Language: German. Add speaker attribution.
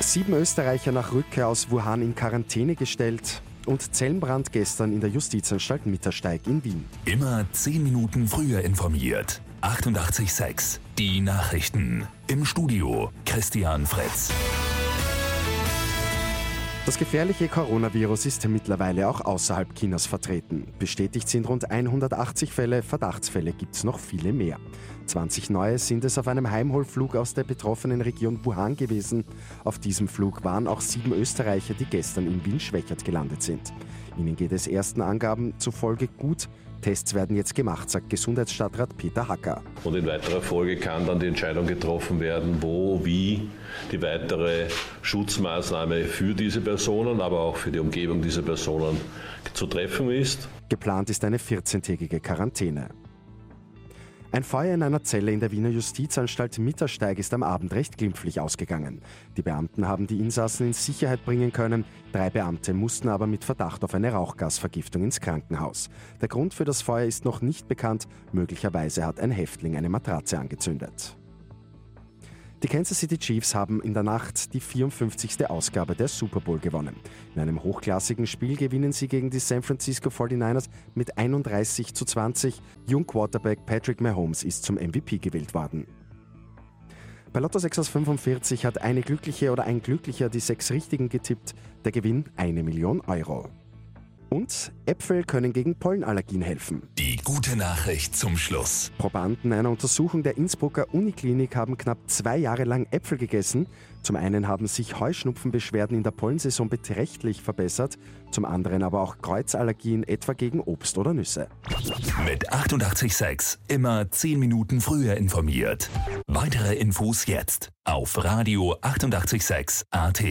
Speaker 1: Sieben Österreicher nach Rückkehr aus Wuhan in Quarantäne gestellt und Zellenbrand gestern in der Justizanstalt Mittersteig in Wien.
Speaker 2: Immer zehn Minuten früher informiert. 88.6 Die Nachrichten. Im Studio Christian Fritz.
Speaker 1: Das gefährliche Coronavirus ist mittlerweile auch außerhalb Chinas vertreten. Bestätigt sind rund 180 Fälle, Verdachtsfälle gibt es noch viele mehr. 20 neue sind es auf einem Heimholflug aus der betroffenen Region Wuhan gewesen. Auf diesem Flug waren auch sieben Österreicher, die gestern in Wien-Schwächert gelandet sind. Ihnen geht es ersten Angaben zufolge gut. Tests werden jetzt gemacht, sagt Gesundheitsstadtrat Peter Hacker.
Speaker 3: Und in weiterer Folge kann dann die Entscheidung getroffen werden, wo, wie die weitere Schutzmaßnahme für diese Personen, aber auch für die Umgebung dieser Personen zu treffen ist.
Speaker 1: Geplant ist eine 14-tägige Quarantäne. Ein Feuer in einer Zelle in der Wiener Justizanstalt Mittersteig ist am Abend recht glimpflich ausgegangen. Die Beamten haben die Insassen in Sicherheit bringen können. Drei Beamte mussten aber mit Verdacht auf eine Rauchgasvergiftung ins Krankenhaus. Der Grund für das Feuer ist noch nicht bekannt. Möglicherweise hat ein Häftling eine Matratze angezündet. Die Kansas City Chiefs haben in der Nacht die 54. Ausgabe der Super Bowl gewonnen. In einem hochklassigen Spiel gewinnen sie gegen die San Francisco 49ers mit 31 zu 20. Jung Quarterback Patrick Mahomes ist zum MVP gewählt worden. Bei Lotto 6 aus 45 hat eine Glückliche oder ein Glücklicher die sechs Richtigen getippt. Der Gewinn eine Million Euro. Und Äpfel können gegen Pollenallergien helfen.
Speaker 2: Die gute Nachricht zum Schluss.
Speaker 1: Probanden einer Untersuchung der Innsbrucker Uniklinik haben knapp zwei Jahre lang Äpfel gegessen. Zum einen haben sich Heuschnupfenbeschwerden in der Pollensaison beträchtlich verbessert, zum anderen aber auch Kreuzallergien etwa gegen Obst oder Nüsse.
Speaker 2: Mit 886 immer 10 Minuten früher informiert. Weitere Infos jetzt auf Radio 886 AT.